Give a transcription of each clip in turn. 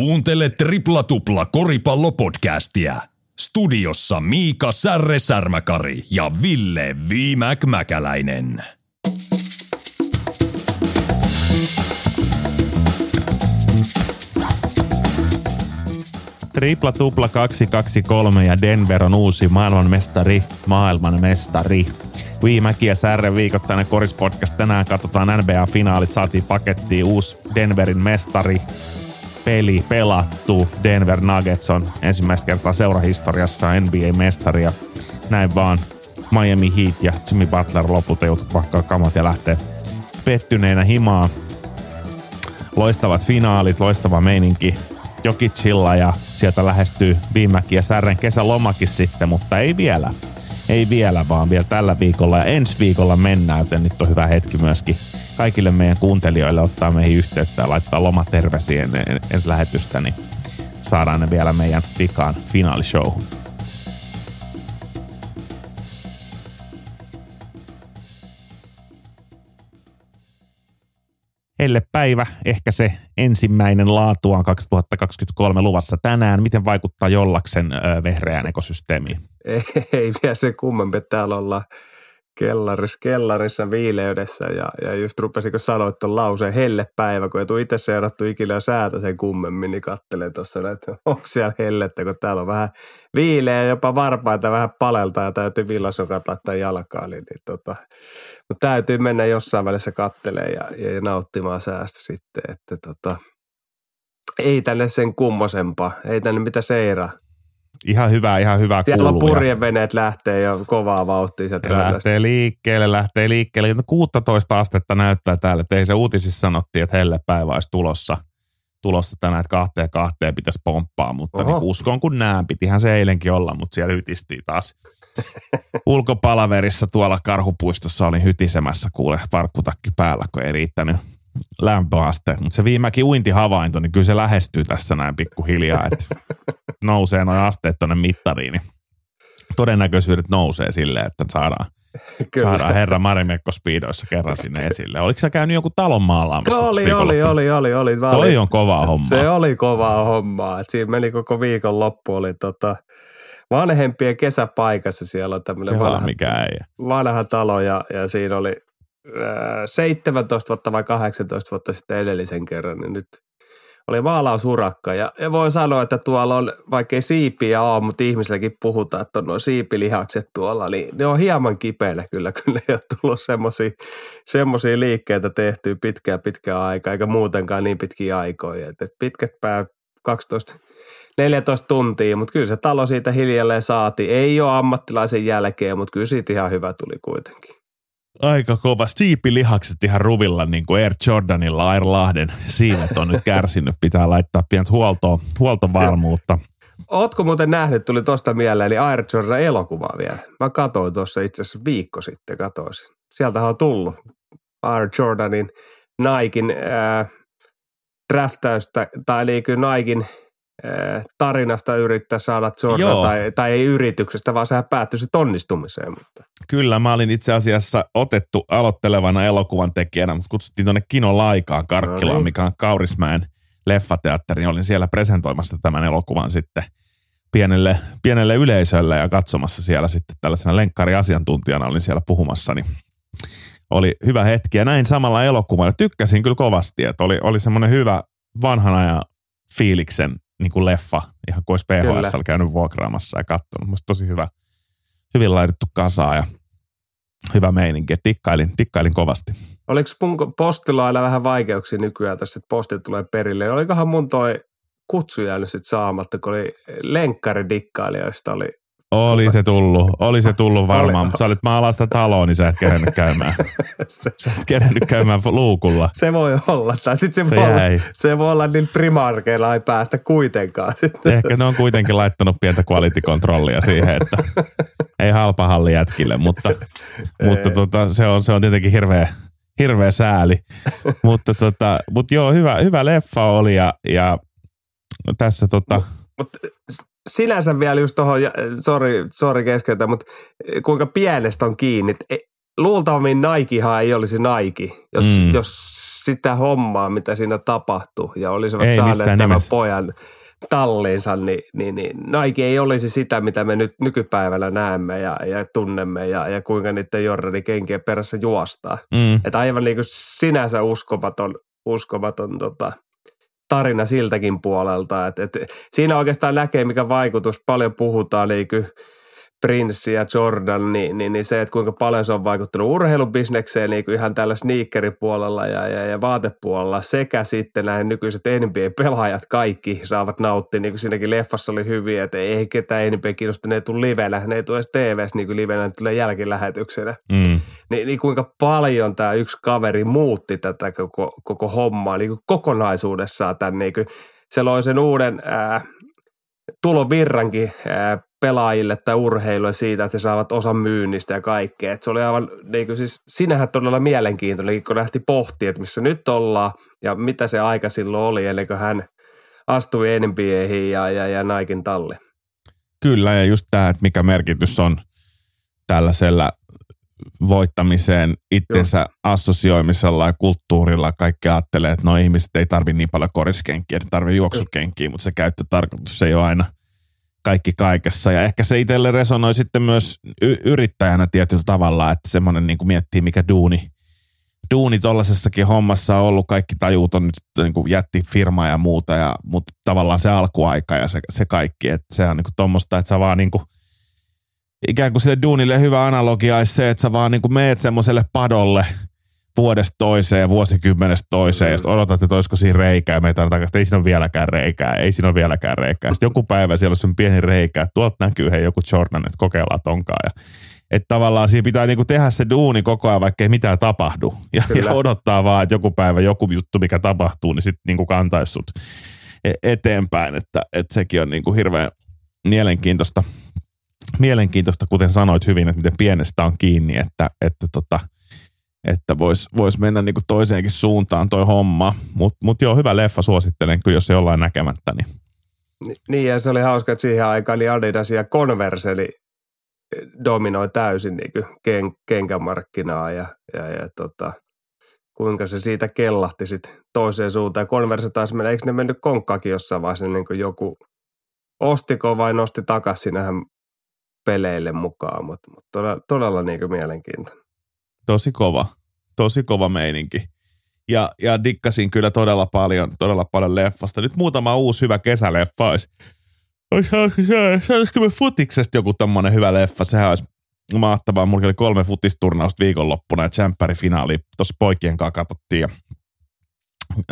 Kuuntele Tripla Tupla koripallopodcastia. Studiossa Miika Särre Särmäkari ja Ville Viimäk Mäkäläinen. Tripla tupla 223 ja Denver on uusi maailmanmestari, maailmanmestari. Viimäki ja Särre viikoittainen korispodcast. Tänään katsotaan NBA-finaalit. Saatiin pakettiin uusi Denverin mestari. Peli pelattu. Denver Nuggets on ensimmäistä kertaa seurahistoriassa NBA-mestari. Ja näin vaan Miami Heat ja Jimmy Butler lopulta joutuivat vaikka kamat ja lähtee pettyneenä himaa. Loistavat finaalit, loistava meininki. Jokicilla ja sieltä lähestyy Viimäki ja Särren kesälomakin sitten, mutta ei vielä. Ei vielä, vaan vielä tällä viikolla ja ensi viikolla mennään, joten nyt on hyvä hetki myöskin kaikille meidän kuuntelijoille ottaa meihin yhteyttä ja laittaa lomaterveisiä ennen, ennen lähetystä, niin saadaan ne vielä meidän vikaan finaalishowhun. Elle päivä, ehkä se ensimmäinen laatuaan 2023 luvassa tänään. Miten vaikuttaa jollaksen vehreään ekosysteemiin? Ei, ei vielä se kummempi, täällä ollaan kellarissa, kellarissa viileydessä ja, ja just rupesin, kun sanoit tuon lauseen hellepäivä, kun ei tule itse seurattu ikinä ja säätä sen kummemmin, niin katselen tuossa, että onko siellä hellettä, kun täällä on vähän viileä ja jopa varpaita vähän palelta ja täytyy villasokat laittaa jalkaan, niin, niin tota, mutta täytyy mennä jossain välissä kattelee ja, ja nauttimaan säästä sitten, että tota, ei tänne sen kummosempaa, ei tänne mitä seiraa. Ihan hyvä, ihan hyvä Siellä on kuuluu. ja- purjeveneet lähtee jo kovaa vauhtia sieltä Ja lähtee liikkeelle, lähtee liikkeelle. No 16 astetta näyttää täällä. Että ei se uutisissa sanottiin, että hellepäivä olisi tulossa, tulossa tänään, että kahteen kahteen pitäisi pomppaa, mutta Oho. niin uskon kun näen. Pitihän se eilenkin olla, mutta siellä hytistiin taas. Ulkopalaverissa tuolla Karhupuistossa olin hytisemässä kuule varkkutakki päällä, kun ei riittänyt lämpöaste. Mutta se viimekin uintihavainto, niin kyllä se lähestyy tässä näin pikkuhiljaa, että nousee noin asteet tuonne mittariin, niin todennäköisyydet nousee silleen, että saadaan, saadaan herra Marimekko Speedoissa kerran sinne esille. Oliko sä käynyt joku talon maalaamassa? Oli, oli, oli, oli, oli. Mä Toi olin- on kovaa hommaa. Se oli kovaa hommaa. Et siinä meni koko viikon loppu. Oli tota, vanhempien kesäpaikassa. Siellä on tämmöinen vanha, mikä ei. vanha talo ja, ja siinä oli 17 vuotta vai 18 vuotta sitten edellisen kerran. Niin nyt oli maalausurakka ja, ja voi sanoa, että tuolla on, vaikka ei siipiä ole, mutta ihmisilläkin puhutaan, että on nuo siipilihakset tuolla, niin ne on hieman kipeänä kyllä, kun ne ei ole tullut semmoisia liikkeitä tehtyä pitkään pitkään aikaa, eikä muutenkaan niin pitkiä aikoja. Et, et pitkät pää 12 14 tuntia, mutta kyllä se talo siitä hiljalleen saati. Ei ole ammattilaisen jälkeen, mutta kyllä siitä ihan hyvä tuli kuitenkin. Aika kova. Siipilihakset ihan ruvilla, niin kuin Air Jordanilla Air Lahden siivet on nyt kärsinyt. Pitää laittaa pientä huoltoa, huoltovarmuutta. Ootko muuten nähnyt, tuli tosta mieleen, niin Air Jordan elokuvaa vielä. Mä katsoin tuossa itse asiassa viikko sitten, katoisin. Sieltähän on tullut Air Jordanin Naikin äh, draftäystä, tai kuin Naikin äh, tarinasta yrittää saada Jordan, Joo. tai, tai ei yrityksestä, vaan sehän päättyi se onnistumiseen. Mutta. Kyllä, mä olin itse asiassa otettu aloittelevana elokuvan tekijänä, mutta kutsuttiin tuonne Kino Laikaan Karkkilaan, No niin. mikä on Kaurismäen leffateatteri. Olin siellä presentoimassa tämän elokuvan sitten pienelle, pienelle yleisölle ja katsomassa siellä sitten tällaisena lenkkariasiantuntijana olin siellä puhumassa, niin oli hyvä hetki. Ja näin samalla elokuvalla. Tykkäsin kyllä kovasti, että oli, oli semmoinen hyvä vanhan ajan fiiliksen niin kuin leffa, ihan kuin olisi PHS käynyt vuokraamassa ja katsonut. Musta tosi hyvä, hyvin laitettu kasaa ja hyvä meininki. Tikkailin, tikkailin kovasti. Oliko mun postilla aina vähän vaikeuksia nykyään tässä, että posti tulee perille? Olikohan mun toi kutsu jäänyt sitten saamatta, kun oli lenkkaridikkailijoista oli Oli se tullut, oli se tullut varmaan, mutta sä olit maalaa sitä taloa, niin sä et kerennyt käymään. se, Sä et kerennyt käymään luukulla. se voi olla, tai sitten se, Se voi jäi. se voi olla niin primarkeilla ei päästä kuitenkaan sitten. Ehkä ne on kuitenkin laittanut pientä quality-kontrollia siihen, että ei halpa halli jätkille, mutta, mutta tota, se, on, se on tietenkin hirveä, hirveä sääli. mutta, tota, mutta joo, hyvä, hyvä leffa oli ja, ja tässä tota, Mutta sinänsä vielä just tuohon, sori, sori keskeltä, mutta kuinka pienestä on kiinni. Et e- Luultavammin Nikehan ei olisi Nike, jos, Mm. jos sitä hommaa, mitä siinä tapahtui ja olisivat Ei saaneet tämän nimessä. pojan talliinsa, niin, niin, niin Nike ei olisi sitä, mitä me nyt nykypäivällä näemme ja, ja tunnemme ja, ja kuinka niiden Jordanin kenkien perässä juostaa. Mm. Että aivan niin kuin sinänsä uskomaton, uskomaton tota, tarina siltäkin puolelta. Et, et, siinä oikeastaan näkee, mikä vaikutus. Paljon puhutaan niin kuin Prince ja Jordan, niin, niin, niin se, että kuinka paljon se on vaikuttanut urheilubisnekseen niin kuin ihan tällä sneakeripuolella ja, ja, ja vaatepuolella sekä sitten näin nykyiset NBA-pelaajat kaikki saavat nauttia, niin kuin siinäkin leffassa oli hyviä, että ei ketään NBA kiinnosta, ne ei tule livenä, ne ei tule edes TVssä niin kuin livenä, ne tulee jälkilähetyksenä Mm. niin, niin kuinka paljon tämä yksi kaveri muutti tätä koko, koko hommaa niin kuin kokonaisuudessaan tämän, niin kuin, se loi sen uuden ää, tulovirrankin pelaajille tai urheilulle siitä, että he saavat osan myynnistä ja kaikkea. Et se oli aivan, niin kuin siis, sinähän todella mielenkiintoinen, kun lähti pohtimaan, että missä nyt ollaan ja mitä se aika silloin oli, ennen kuin hän astui NBAihin ja, ja, ja Naikin talli. Kyllä, ja just tämä, että mikä merkitys on tällaisella voittamiseen itsensä assosioimisella ja kulttuurilla. Kaikki ajattelee, että no ihmiset ei tarvi niin paljon koriskenkiä, ne tarvii juoksukenkiä, mutta se käyttötarkoitus ei ole aina kaikki kaikessa. Ja ehkä se itselle resonoi sitten myös y- yrittäjänä tietyllä tavalla, että semmoinen niin kuin miettii, mikä duuni, duuni tollaisessakin hommassa on ollut. Kaikki tajuut on nyt niin kuin jätti firma ja muuta, ja, mutta tavallaan se alkuaika ja se, se kaikki, että se on niin kuin tommoista, että sä vaan niin kuin ikään kuin sille duunille hyvä analogia olisi se, että sä vaan niin kuin meet semmoiselle padolle vuodesta toiseen ja vuosikymmenestä toiseen, ja sitten odotat, että olisiko siinä reikää, ja meitä takaisin, että ei siinä ole vieläkään reikää, ei siinä ole vieläkään reikää. Sitten joku päivä siellä on pieni reikä, että tuolta näkyy hei joku Jordan, että kokeillaan tonkaan. Ja, että tavallaan siinä pitää niinku tehdä se duuni koko ajan, vaikka ei mitään tapahdu. Ja, ja odottaa vaan, että joku päivä joku juttu, mikä tapahtuu, niin sitten niinku kantaisi sut e- eteenpäin. Että, että sekin on niinku hirveän mielenkiintoista mielenkiintoista, kuten sanoit hyvin, että miten pienestä on kiinni, että, että, tota, että voisi vois mennä niinku toiseenkin suuntaan toi homma. Mutta mut joo, hyvä leffa, suosittelen kyllä, jos ei jollain näkemättä. Niin. Ni- Niin, ja se oli hauska, että siihen aikaan niin Adidas ja Converse eli dominoi täysin niin ken, kenkämarkkinaa ja, ja, ja tota, kuinka se siitä kellahti sitten toiseen suuntaan. Converse taas mennä, eikö ne mennyt konkkaakin jossain vaiheessa, niin kuin joku ostiko vai nosti takaisin sinähän peleille mukaan, mutta, mutta todella, todella niin kuin mielenkiintoinen. Tosi kova, tosi kova meininki. Ja, ja dikkasin kyllä todella paljon, todella paljon leffasta. Nyt muutama uusi hyvä kesäleffa olisi. Olisi- olisi- Olisiko me futiksesta joku tommonen hyvä leffa? Sehän olisi mahtavaa. Mulla oli kolme futisturnausta viikonloppuna ja tsemppäri-finaali tuossa poikien kanssa katsottiin ja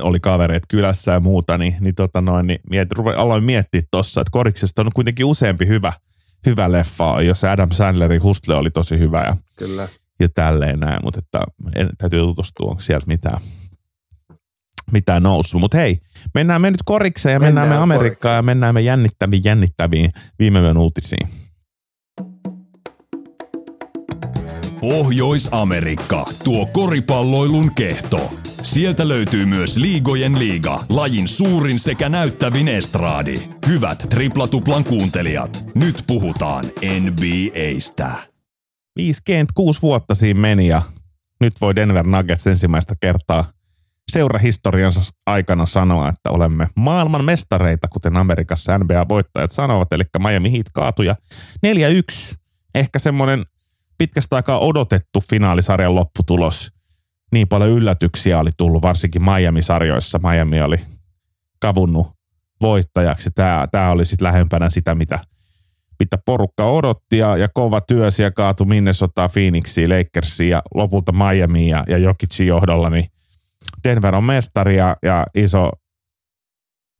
oli kavereet kylässä ja muuta, niin, niin, tota noin, niin miet, rupe, aloin miettiä tuossa, että koriksesta on kuitenkin useampi hyvä, hyvä leffa, jos Adam Sandlerin Hustle oli tosi hyvä ja Kyllä. ja tälleen näin, mutta että en, täytyy tutustua, onko sieltä mitään, mitään noussut. Mutta hei, mennään me nyt korikseen ja mennään, Mennään me Amerikkaan ja mennään me jännittäviin, jännittäviin viime yön uutisiin. Pohjois-Amerikka, tuo koripalloilun kehto. Sieltä löytyy myös Liigojen liiga, lajin suurin sekä näyttävin estraadi. Hyvät triplatuplan kuuntelijat, nyt puhutaan NBAstä. 56 vuotta siinä meni ja nyt voi Denver Nuggets ensimmäistä kertaa seurahistoriansa aikana sanoa, että olemme maailman mestareita, kuten Amerikassa NBA-voittajat sanovat, eli Miami Heat kaatuja 4-1. Ehkä semmoinen pitkästä aikaa odotettu finaalisarjan lopputulos. Niin paljon yllätyksiä oli tullut, varsinkin Miami-sarjoissa. Miami oli kavunnut voittajaksi. Tämä, tämä oli sitten lähempänä sitä, mitä, mitä porukka odotti ja, ja kova työ siellä kaatui Minnesota, Phoenixiin, Lakersiin ja lopulta Miamiin ja, ja Jokicin johdolla, niin Denver on mestari ja, ja iso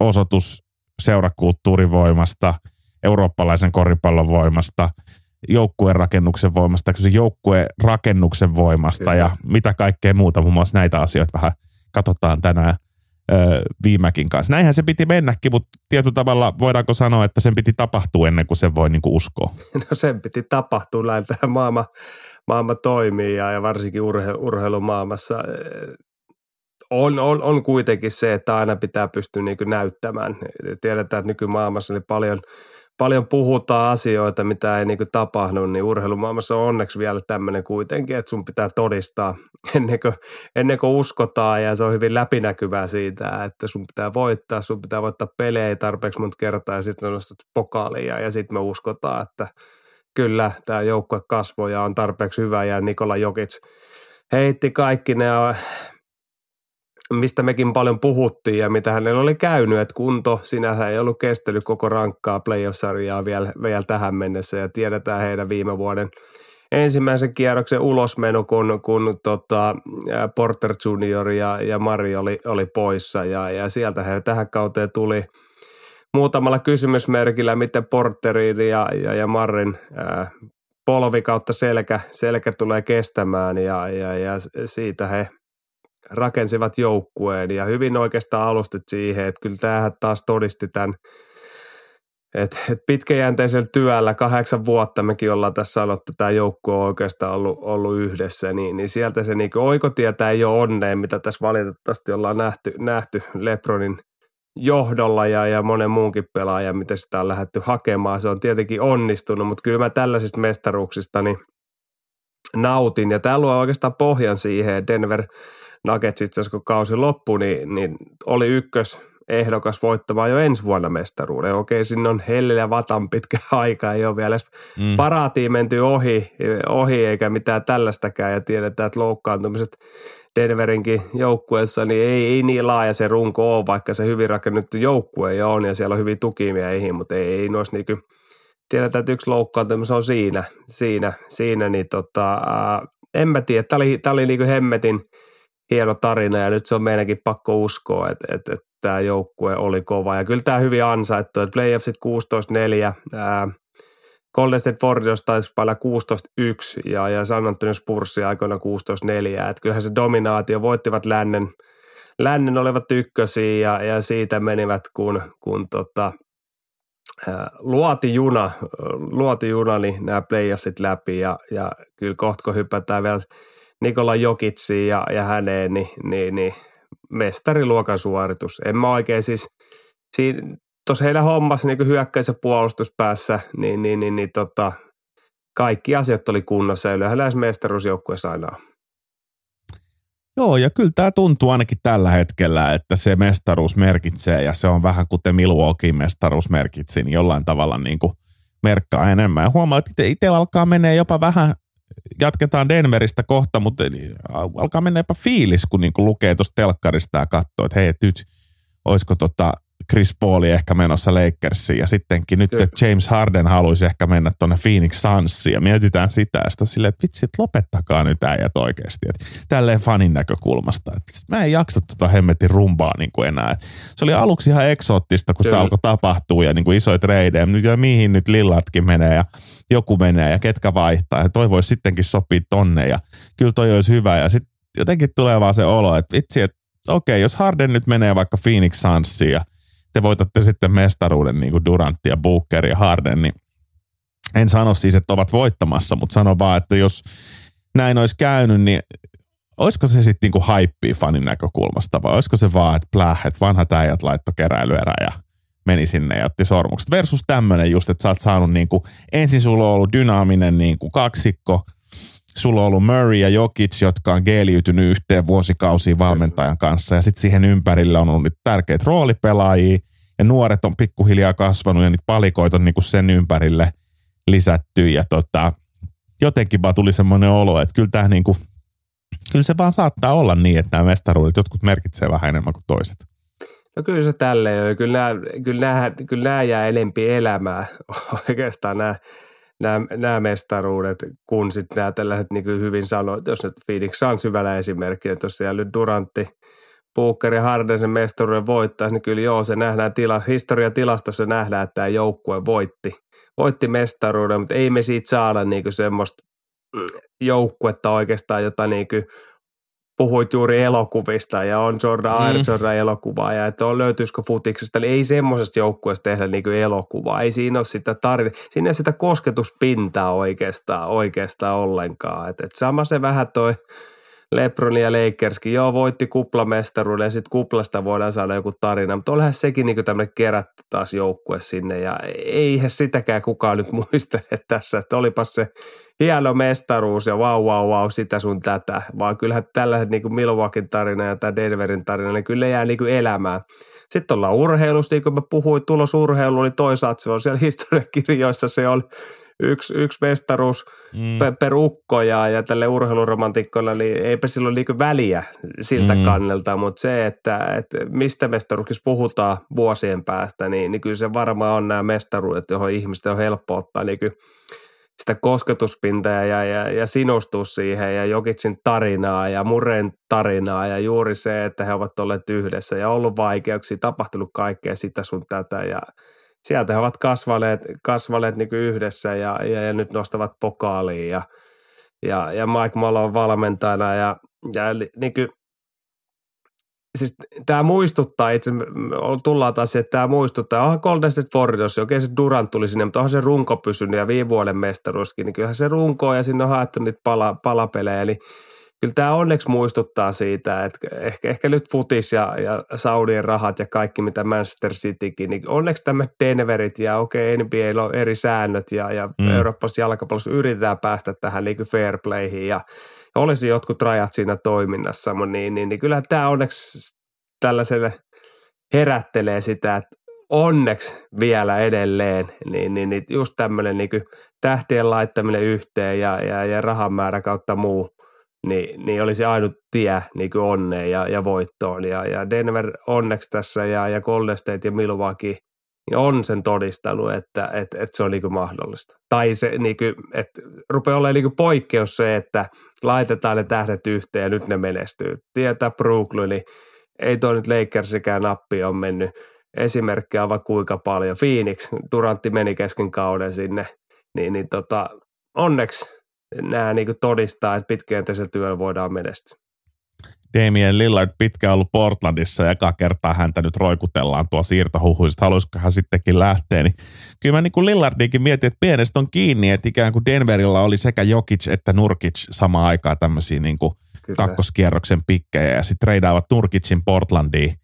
osoitus seurakulttuurin voimasta, eurooppalaisen koripallon voimasta, joukkueen rakennuksen voimasta, joukkueen rakennuksen voimasta Kyllä. ja mitä kaikkea muuta, muun muassa näitä asioita vähän katsotaan tänään ö, viimekin kanssa. Näinhän se piti mennäkin, mutta tietyllä tavalla voidaanko sanoa, että sen piti tapahtua ennen kuin sen voi niinku uskoa. No sen piti tapahtua, näin tämä maailma, maailma toimii ja, ja varsinkin urhe, urheilumaailmassa on, on, on kuitenkin se, että aina pitää pystyä niin näyttämään. Tiedetään, että nykymaailmassa oli paljon, paljon puhutaan asioita, mitä ei niin tapahdu, niin urheilumaailmassa on onneksi vielä tämmöinen kuitenkin, että sun pitää todistaa ennen kuin, ennen kuin uskotaan ja se on hyvin läpinäkyvää siitä, että sun pitää voittaa, sun pitää voittaa pelejä tarpeeksi monta kertaa ja sitten nostat pokaalia ja sitten me uskotaan, että kyllä tämä joukkue kasvoi ja on tarpeeksi hyvä ja Nikola Jokic heitti kaikki ne mistä mekin paljon puhuttiin ja mitä hänellä oli käynyt, että kunto sinänsä ei ollut kestänyt koko rankkaa playoff-sarjaa vielä, vielä tähän mennessä ja tiedetään heidän viime vuoden ensimmäisen kierroksen ulosmeno, kun, kun tota, Porter Junior ja, ja Mari oli, oli poissa ja, ja sieltä he tähän kauteen tuli. Muutamalla kysymysmerkillä, miten Porterin ja, ja, ja Marin ää, polvi kautta selkä, selkä tulee kestämään ja, ja, ja siitä he rakensivat joukkueen ja hyvin oikeastaan alustit siihen, että kyllä tämähän taas todisti tämän, että, että pitkäjänteisellä työllä kahdeksan vuotta mekin ollaan tässä että tämä joukkue on oikeastaan ollut, ollut yhdessä, niin, niin sieltä se niin oikotietä ei ole onneen, mitä tässä valitettavasti ollaan nähty, nähty Lebronin johdolla ja, ja monen muunkin pelaajan, miten sitä on lähdetty hakemaan. Se on tietenkin onnistunut, mutta kyllä mä tällaisista mestaruuksista niin nautin. Ja tämä luo oikeastaan pohjan siihen. Denver Nuggets itse asiassa kun kausi loppui, niin, niin oli ykkös ehdokas voittamaan jo ensi vuonna mestaruuden. Okei, sinne on helle ja vatan pitkä aika, ei ole vielä edes mm. paraatiin menty ohi, ohi eikä mitään tällaistakään ja tiedetään, että loukkaantumiset Denverinkin joukkueessa, niin ei, ei niin laaja se runko ole, vaikka se hyvin rakennettu joukkue on ja siellä on hyvin tukimiehiä, mutta ei, ei noissa niinku, tiedetään, että yksi loukkaantumis on siinä, siinä, siinä niin tota, ää, en mä tiedä, tämä oli, tää oli niinku hemmetin – hieno tarina ja nyt se on meidänkin pakko uskoa, että, että, että tämä joukkue oli kova. Ja kyllä tämä hyvin ansaittu, että playoffsit 16-4, ää, Golden State Warriors taisi paljon 16-1 ja, ja San Antonio Spursi aikoina 16-4. Että kyllähän se dominaatio, voittivat lännen, lännen olivat ykkösiä ja, ja siitä menivät, kun, kun tota, luoti juna, luoti juna niin nämä playoffsit läpi ja, ja kyllä kohta hypätään vielä – Nikola Jokitsiin ja, ja häneen, niin, niin, niin mestariluokan suoritus. En mä oikein siis, tuossa heidän hommassa niin hyökkäis- ja puolustuspäässä, niin, niin, niin, niin tota, kaikki asiat oli kunnossa näissä mestaruusjoukkueissa aina on. Joo, ja kyllä tämä tuntuu ainakin tällä hetkellä, että se mestaruus merkitsee, ja se on vähän kuten Milwaukee mestaruus merkitsi, niin jollain tavalla niin kuin merkkaa enemmän. Ja huomaa, että itse alkaa menee jopa vähän jatketaan Denveristä kohta, mutta alkaa mennä jopa fiilis, kun niin lukee tuosta telkkarista ja katsoo, että hei, nyt olisiko tota Chris Paul ehkä menossa Lakersiin ja sittenkin nyt, että James Harden haluaisi ehkä mennä tuonne Phoenix Sunsiin ja mietitään sitä ja sitten silleen, että vitsi, että lopettakaa nyt äijät oikeasti. Että tälleen fanin näkökulmasta. Että mä en jaksa tota hemmetin rumbaa niin kuin enää. Et se oli aluksi ihan eksoottista, kun sitä alkoi tapahtua ja niin kuin isoit reidejä. Ja mihin nyt Lillardkin menee ja joku menee ja ketkä vaihtaa. Ja toi voisi sittenkin sopia tonne ja kyllä toi olisi hyvä. Ja sitten jotenkin tulee vaan se olo, että vitsi, että okei, jos Harden nyt menee vaikka Phoenix Sunsiin ja te voitatte sitten mestaruuden niin kuin Durant ja Booker ja Harden, niin en sano siis, että ovat voittamassa, mutta sano vaan, että jos näin olisi käynyt, niin olisiko se sitten niinku haippia fanin näkökulmasta vai olisiko se vaan, että pläh, että vanhat äijät laittoi keräilyerä ja meni sinne ja otti sormukset. Versus tämmöinen just, että sä oot saanut niinku, ensin sulla on ollut dynaaminen niinku kaksikko, sulla on ollut Murray ja Jokic, jotka on geeliytynyt yhteen vuosikausiin valmentajan kanssa ja sitten siihen ympärille on ollut nyt tärkeitä roolipelaajia ja nuoret on pikkuhiljaa kasvanut ja niitä palikoita on niinku sen ympärille lisätty ja tota, jotenkin vaan tuli semmoinen olo, että kyllä tämä niinku, kyllä se vaan saattaa olla niin, että nämä mestaruudet jotkut merkitsee vähän enemmän kuin toiset. No kyllä se tälleen on. Kyllä kyllä kyllä nämä jää enempi elämää oikeastaan nämä nämä, nämä mestaruudet, kun sitten nämä tällaiset, niin kuin hyvin sanoit, jos nyt Phoenix on syvällä esimerkki, että jos siellä nyt Durantti, Booker ja Harden sen mestaruuden voittaisi, niin kyllä joo, se nähdään tila, historiatilastossa nähdään, että tämä joukkue voitti, voitti mestaruuden, mutta ei me siitä saada niin kuin semmoista mm, joukkuetta oikeastaan, jota niin kuin puhuit juuri elokuvista ja on Jordan mm. Air Jordan elokuvaa ja että on, löytyisikö futiksesta, niin ei semmoisesta joukkueesta tehdä niin kuin elokuvaa. Ei siinä ole sitä tarina, siinä ei sitä kosketuspintaa oikeastaan, oikeastaan ollenkaan. Et, et sama se vähän toi, Lebron ja Lakerskin, joo voitti kuplamestaruuden ja sitten kuplasta voidaan saada joku tarina, mutta olihan sekin niin tämmöinen kerätty taas joukkue sinne ja eihän sitäkään kukaan nyt muistele tässä, että olipas se hieno mestaruus ja wow, wow, wow, sitä sun tätä, vaan kyllähän tällaiset niin Milwaukeein tarina ja tämä Denverin tarina, niin kyllä jää niin elämään. Sitten ollaan urheilussa, niin kuin mä puhuin, tulosurheilu oli toisaalta, se on siellä historiakirjoissa, se on yksi, yksi mestaruus mm. per ukko ja, ja tälle urheiluromantikkoille, niin eipä silloin niin väliä siltä mm. kannelta, mutta se, että, että mistä mestaruuksissa puhutaan vuosien päästä, niin, niin kyllä se varmaan on nämä mestaruudet, johon ihmisten on helppo ottaa niin sitä kosketuspintaa ja, ja, ja sinostus siihen ja Jokitsin tarinaa ja Muren tarinaa ja juuri se, että he ovat olleet yhdessä ja ollut vaikeuksia, tapahtunut kaikkea sitä sun tätä ja sieltä he ovat kasvaneet, kasvaneet niin yhdessä ja, ja, ja, nyt nostavat pokaaliin ja, ja, ja Mike Malone valmentajana ja, ja niin kuin, siis tämä muistuttaa itse, tullaan taas että tämä muistuttaa, onhan Golden State Warriors, okei se Durant tuli sinne, mutta onhan se runko pysynyt ja viime vuoden mestaruuskin, niin kyllähän se runko ja sinne on haettu niitä pala, palapelejä, eli kyllä tämä onneksi muistuttaa siitä, että ehkä, ehkä nyt futis ja, ja Saudien rahat ja kaikki mitä Manchester Citykin, niin onneksi tämä Denverit ja okei okay, NBA on eri säännöt ja, ja mm. Euroopassa jalkapallossa yritetään päästä tähän niin fair playhin ja, ja olisi jotkut rajat siinä toiminnassa, mutta niin, niin, niin kyllä tämä onneksi tällaiselle herättelee sitä, että onneksi vielä edelleen, niin, niin, niin just tämmöinen niin tähtien laittaminen yhteen ja, ja, ja rahan määrä kautta muu, niin, niin olisi ainut tie niin kuin onneen ja, ja voittoon. Ja, ja Denver onneksi tässä ja, ja Golden State ja Milwaukee niin on sen todistanut, että, että, että se on niin kuin mahdollista. Tai se, niin kuin, että rupeaa olemaan niin kuin poikkeus se, että laitetaan ne tähdet yhteen ja nyt ne menestyy. Tietää Brooklyn, niin ei tuo nyt Lakersikään nappi on mennyt. Esimerkkejä on vaikka kuinka paljon. Phoenix, Durantti meni kesken kauden sinne, niin, niin tota, onneksi nämä niin todistaa, että pitkäjänteisellä työllä voidaan menestyä. Damien Lillard pitkään ollut Portlandissa ja eka kertaa häntä nyt roikutellaan tuo siirtohuhuista, haluaisiko hän sittenkin lähteä, niin kyllä mä niin kuin Lillardiinkin mietin, että pienestä on kiinni, että ikään kuin Denverilla oli sekä Jokic että Nurkic samaan aikaan tämmöisiä niin kuin kakkoskierroksen pikkejä ja sitten treidaavat Nurkicin Portlandiin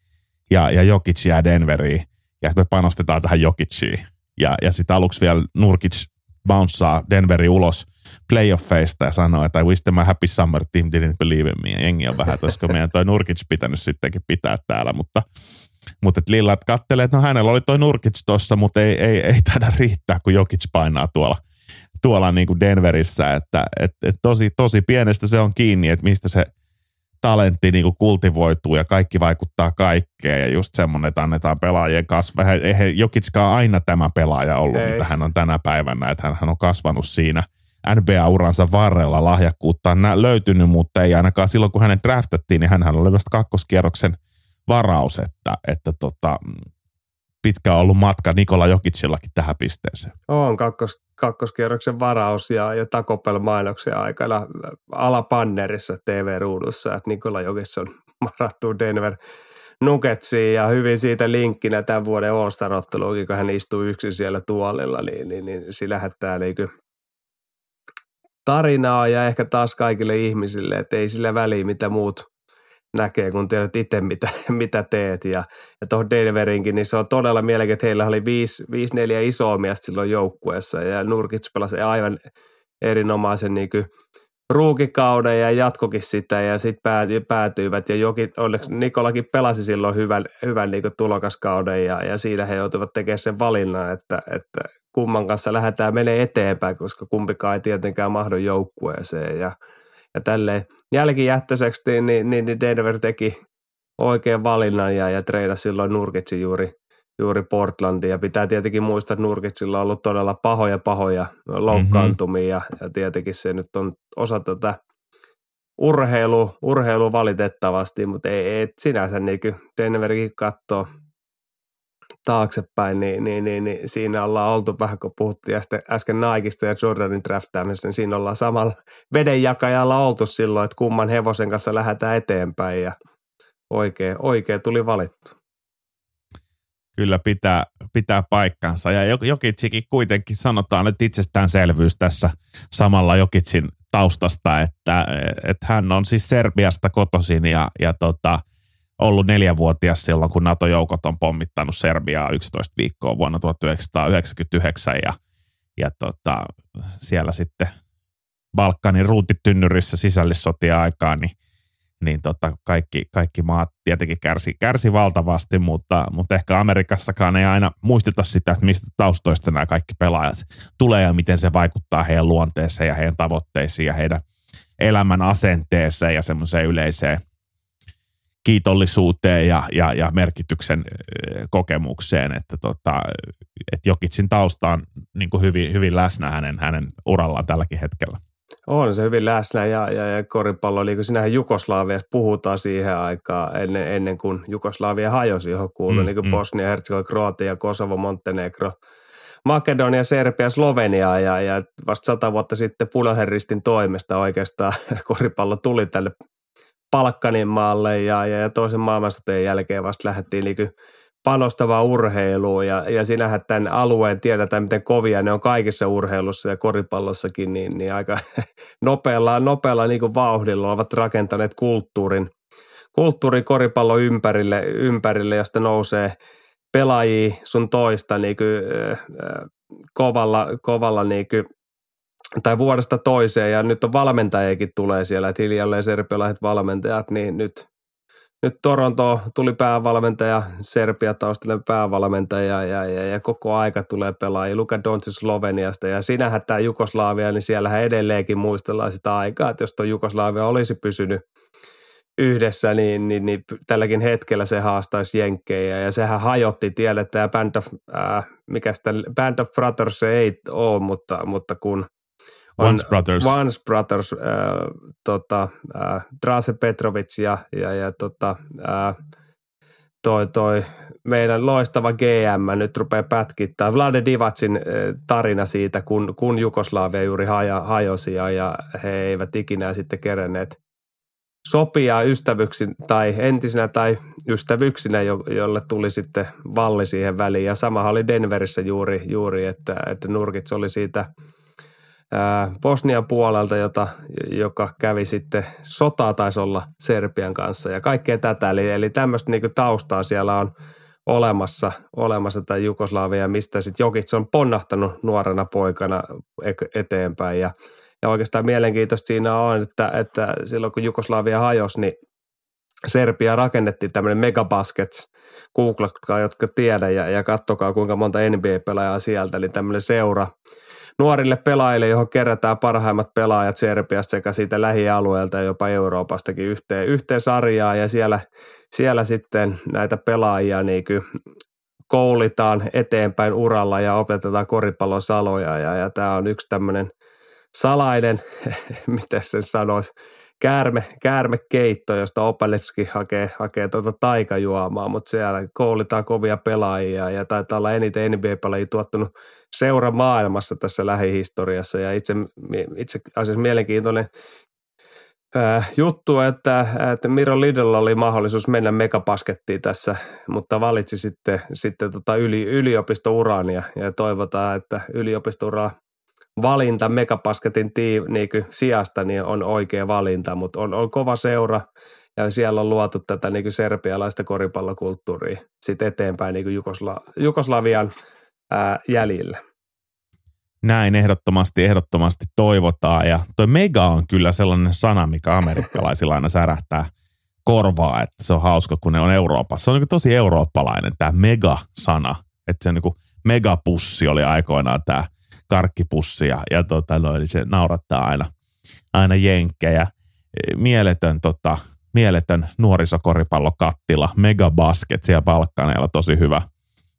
ja, ja Jokic jää Denveriin ja me panostetaan tähän Jokiciin. Ja, ja sitten aluksi vielä Nurkic bouncea Denveri ulos playoffeista ja sanoo, että I wish a happy summer, team didn't believe in me. Jengi on vähän, koska meidän toi Nurkic pitänyt sittenkin pitää täällä, mutta mutta et Lillard kattelee, että no hänellä oli toi Nurkic tossa, mutta ei, ei, ei taida riittää, kun Jokic painaa tuolla, tuolla niin kuin Denverissä, että et, et tosi, tosi pienestä se on kiinni, että mistä se – talentti niin kuin kultivoituu ja kaikki vaikuttaa kaikkeen ja just semmoinen, että annetaan pelaajien kasvaa. Eihän Jokitskaan aina tämä pelaaja ollut, Ei. mitä hän on tänä päivänä, että hän on kasvanut siinä NBA-uransa varrella lahjakkuutta on löytynyt, mutta ei ainakaan silloin, kun hänen draftattiin, niin hän oli vasta kakkoskierroksen varaus, että, että tota, pitkä ollut matka Nikola Jokicillakin tähän pisteeseen. On kakkos, kakkoskierroksen varaus ja, ja Takopel mainoksen aikana alapannerissa TV-ruudussa, että Nikola Jokis on marattu Denver Nuggetsiin ja hyvin siitä linkkinä tämän vuoden all kun hän istuu yksin siellä tuolilla, niin, niin, niin sillä lähettää niin tarinaa ja ehkä taas kaikille ihmisille, että ei sillä väliä mitä muut näkee, kun tiedät itse, mitä, mitä teet. Ja, ja tuohon Denverinkin, niin se on todella mielenkiintoista. Heillä oli viisi, viisi neljä isoa miestä silloin joukkueessa ja Nurkic pelasi aivan erinomaisen niin kuin, ruukikauden ja jatkokin sitä ja sitten päätyivät ja jokin, onneksi Nikolakin pelasi silloin hyvän, hyvän niin tulokaskauden ja, ja siinä he joutuivat tekemään sen valinnan, että, että kumman kanssa lähdetään menee eteenpäin, koska kumpikaan ei tietenkään mahdu joukkueeseen ja, ja tälleen jälkijättöiseksi, niin, niin, niin, niin Denver teki oikean valinnan ja, ja treidasi silloin Nurkitsin juuri, juuri Portlandiin. Ja pitää tietenkin muistaa, että Nurkitsilla on ollut todella pahoja pahoja loukkaantumia mm-hmm. ja, ja tietenkin se nyt on osa tätä urheilu, urheilu valitettavasti, mutta ei, ei sinänsä niin Denverkin katsoo taaksepäin, niin, niin, niin, niin, siinä ollaan oltu vähän, kun puhuttiin äsken, äsken Nikeista ja Jordanin draftaamisesta, niin siinä ollaan samalla vedenjakajalla oltu silloin, että kumman hevosen kanssa lähdetään eteenpäin ja oikein, oikein tuli valittu. kyllä pitää, pitää paikkansa. Ja Jokitsikin kuitenkin sanotaan nyt itsestäänselvyys tässä samalla Jokitsin taustasta, että, että hän on siis Serbiasta kotoisin ja, ja tota, ollut neljävuotias silloin, kun NATO-joukot on pommittanut Serbiaa 11 viikkoa vuonna 1999 ja, ja tota, siellä sitten Balkanin ruutitynnyrissä sisällissotia aikaa, niin niin tota, kaikki, kaikki maat tietenkin kärsi, kärsi valtavasti, mutta, mutta ehkä Amerikassakaan ei aina muisteta sitä, että mistä taustoista nämä kaikki pelaajat tulee ja miten se vaikuttaa heidän luonteeseen ja heidän tavoitteisiin ja heidän elämän asenteeseen ja semmoiseen yleiseen kiitollisuuteen ja, ja, ja merkityksen kokemukseen, että tota, et Jokitsin tausta on niin kuin hyvin, hyvin läsnä hänen, hänen urallaan tälläkin hetkellä. On se hyvin läsnä ja, ja, ja koripallo, niin kuin sinähän Jugoslaviassa puhutaan siihen aikaan ennen, ennen kuin Jugoslavia hajosi, johon kuului mm, niin kuin mm. Bosnia, Herzegovina, Kroatia, Kosovo, Montenegro, Makedonia, Serbia, Slovenia ja, ja vasta sata vuotta sitten Punaisen ristin toimesta oikeastaan koripallo tuli tälle Palkkanin maalle ja, ja, ja toisen maailmansodan jälkeen vasta lähdettiin niin panostavaa urheiluun. Ja, ja sinähän tämän alueen tiedetään, miten kovia ne on kaikissa urheilussa ja koripallossakin, niin, niin aika nopealla, nopealla niin kuin vauhdilla ovat rakentaneet kulttuurin, kulttuuri koripallo ympärille, ympärille, josta nousee pelaajia sun toista niin kuin, äh, kovalla, kovalla niin kuin, tai vuodesta toiseen ja nyt on valmentajakin tulee siellä, että hiljalleen serbialaiset valmentajat, niin nyt nyt Toronto tuli päävalmentaja, Serbia taustallinen päävalmentaja ja, ja, ja, koko aika tulee pelaajia. Luka Doncic Sloveniasta ja sinähän tämä Jugoslavia, niin siellähän edelleenkin muistellaan sitä aikaa, että jos tuo Jugoslavia olisi pysynyt yhdessä, niin, niin, niin tälläkin hetkellä se haastaisi Jenkkejä ja sehän hajotti, tiedetään, Band of, äh, mikä sitä, Band of Brothers se ei ole, mutta, mutta kun Once Brothers. Once Brothers, äh, tota, äh, Drase Petrovic ja, ja, ja tota, äh, toi, toi meidän loistava GM nyt rupeaa pätkittää. Vlade Divacin äh, tarina siitä, kun, kun Jugoslavia juuri haja, hajosi ja, ja he eivät ikinä sitten kerenneet sopia ystävyksin tai entisinä tai ystävyksinä, jo, jolle tuli sitten valli siihen väliin. Ja sama oli Denverissä juuri, juuri että, että Nurkits oli siitä – Bosnian puolelta, jota, joka kävi sitten, sotaa taisi olla Serbian kanssa ja kaikkea tätä. Eli, eli tämmöistä niin taustaa siellä on olemassa, olemassa tämä Jugoslavia, mistä sitten Jokic on ponnahtanut nuorena poikana eteenpäin. Ja, ja oikeastaan mielenkiintoista siinä on, että, että silloin kun Jugoslavia hajosi, niin Serbia rakennettiin tämmöinen Megabaskets, googlatkaa, jotka tiedä ja, ja kattokaa kuinka monta NBA-pelaajaa sieltä, eli tämmöinen seura – nuorille pelaajille, johon kerätään parhaimmat pelaajat Serbiasta sekä siitä lähialueelta ja jopa Euroopastakin yhteen, yhteen sarjaan. Ja siellä, siellä sitten näitä pelaajia niin kuin koulitaan eteenpäin uralla ja opetetaan koripallon saloja. Ja, ja tämä on yksi tämmöinen salainen, miten sen sanoisi, käärme, käärmekeitto, josta Opelevski hakee, hakee tuota taikajuomaa, mutta siellä koulitaan kovia pelaajia ja taitaa olla eniten NBA-pelaajia tuottanut seura maailmassa tässä lähihistoriassa. Ja itse, itse asiassa mielenkiintoinen juttu, että, että Miro Lidl oli mahdollisuus mennä megapaskettiin tässä, mutta valitsi sitten, sitten tota yli, yliopistouraan ja, ja toivotaan, että yliopistoura valinta Megapasketin tii, niin sijasta niin on oikea valinta, mutta on, on kova seura ja siellä on luotu tätä niin serbialaista koripallokulttuuria sitten eteenpäin niin Jugosla- Jugoslavian ää, jäljillä. Näin ehdottomasti, ehdottomasti toivotaan ja toi mega on kyllä sellainen sana, mikä amerikkalaisilla aina särähtää korvaa, että se on hauska, kun ne on Euroopassa. Se on niin tosi eurooppalainen tämä mega-sana, että se on niin megapussi oli aikoinaan tämä karkkipussi ja, tota, no, niin se naurattaa aina, aina jenkkejä. Mieletön, tota, mieletön nuorisokoripallokattila, megabasket siellä Balkaneella, tosi hyvä,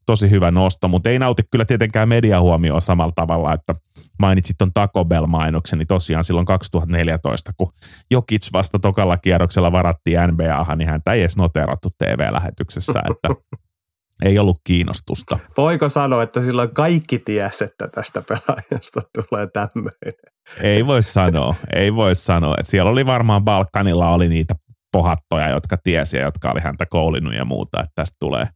tosi hyvä nosto, mutta ei nauti kyllä tietenkään mediahuomioon samalla tavalla, että mainitsit ton Taco Bell-mainoksen, niin tosiaan silloin 2014, kun Jokic vasta tokalla kierroksella varattiin NBAhan, niin häntä ei edes noterattu TV-lähetyksessä, että ei ollut kiinnostusta. Voiko sanoa, että silloin kaikki ties, että tästä pelaajasta tulee tämmöinen? Ei voi sanoa, ei voi sanoa. Että siellä oli varmaan Balkanilla oli niitä pohattoja, jotka tiesi ja jotka oli häntä koulinut ja muuta, että tästä tulee,